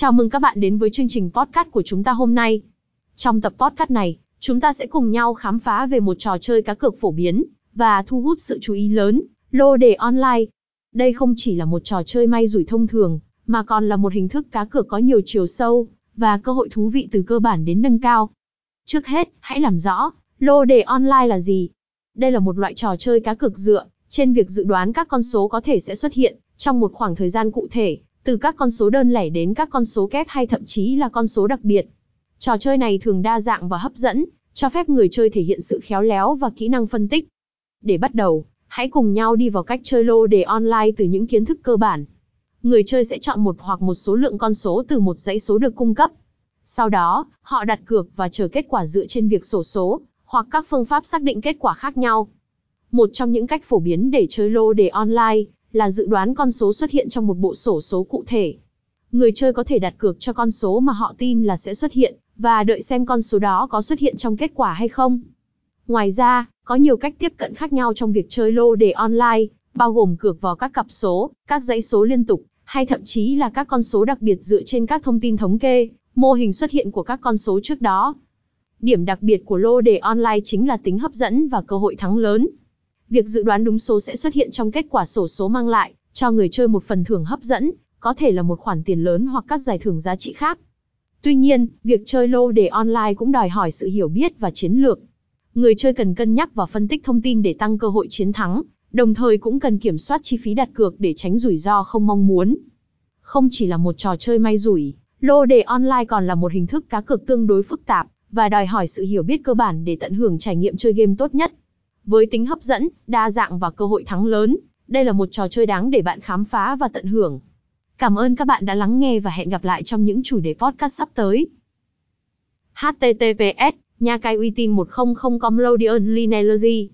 Chào mừng các bạn đến với chương trình podcast của chúng ta hôm nay. Trong tập podcast này, chúng ta sẽ cùng nhau khám phá về một trò chơi cá cược phổ biến và thu hút sự chú ý lớn, lô đề online. Đây không chỉ là một trò chơi may rủi thông thường, mà còn là một hình thức cá cược có nhiều chiều sâu và cơ hội thú vị từ cơ bản đến nâng cao. Trước hết, hãy làm rõ, lô đề online là gì? Đây là một loại trò chơi cá cược dựa trên việc dự đoán các con số có thể sẽ xuất hiện trong một khoảng thời gian cụ thể, từ các con số đơn lẻ đến các con số kép hay thậm chí là con số đặc biệt. Trò chơi này thường đa dạng và hấp dẫn, cho phép người chơi thể hiện sự khéo léo và kỹ năng phân tích. Để bắt đầu, hãy cùng nhau đi vào cách chơi lô đề online từ những kiến thức cơ bản. Người chơi sẽ chọn một hoặc một số lượng con số từ một dãy số được cung cấp. Sau đó, họ đặt cược và chờ kết quả dựa trên việc sổ số, hoặc các phương pháp xác định kết quả khác nhau. Một trong những cách phổ biến để chơi lô đề online là dự đoán con số xuất hiện trong một bộ sổ số cụ thể. Người chơi có thể đặt cược cho con số mà họ tin là sẽ xuất hiện, và đợi xem con số đó có xuất hiện trong kết quả hay không. Ngoài ra, có nhiều cách tiếp cận khác nhau trong việc chơi lô đề online, bao gồm cược vào các cặp số, các dãy số liên tục, hay thậm chí là các con số đặc biệt dựa trên các thông tin thống kê, mô hình xuất hiện của các con số trước đó. Điểm đặc biệt của lô đề online chính là tính hấp dẫn và cơ hội thắng lớn. Việc dự đoán đúng số sẽ xuất hiện trong kết quả sổ số mang lại cho người chơi một phần thưởng hấp dẫn, có thể là một khoản tiền lớn hoặc các giải thưởng giá trị khác. Tuy nhiên, việc chơi lô đề online cũng đòi hỏi sự hiểu biết và chiến lược. Người chơi cần cân nhắc và phân tích thông tin để tăng cơ hội chiến thắng, đồng thời cũng cần kiểm soát chi phí đặt cược để tránh rủi ro không mong muốn. Không chỉ là một trò chơi may rủi, lô đề online còn là một hình thức cá cược tương đối phức tạp và đòi hỏi sự hiểu biết cơ bản để tận hưởng trải nghiệm chơi game tốt nhất. Với tính hấp dẫn, đa dạng và cơ hội thắng lớn, đây là một trò chơi đáng để bạn khám phá và tận hưởng. Cảm ơn các bạn đã lắng nghe và hẹn gặp lại trong những chủ đề podcast sắp tới. https nha cái uy tín 100 com Lodion Lineology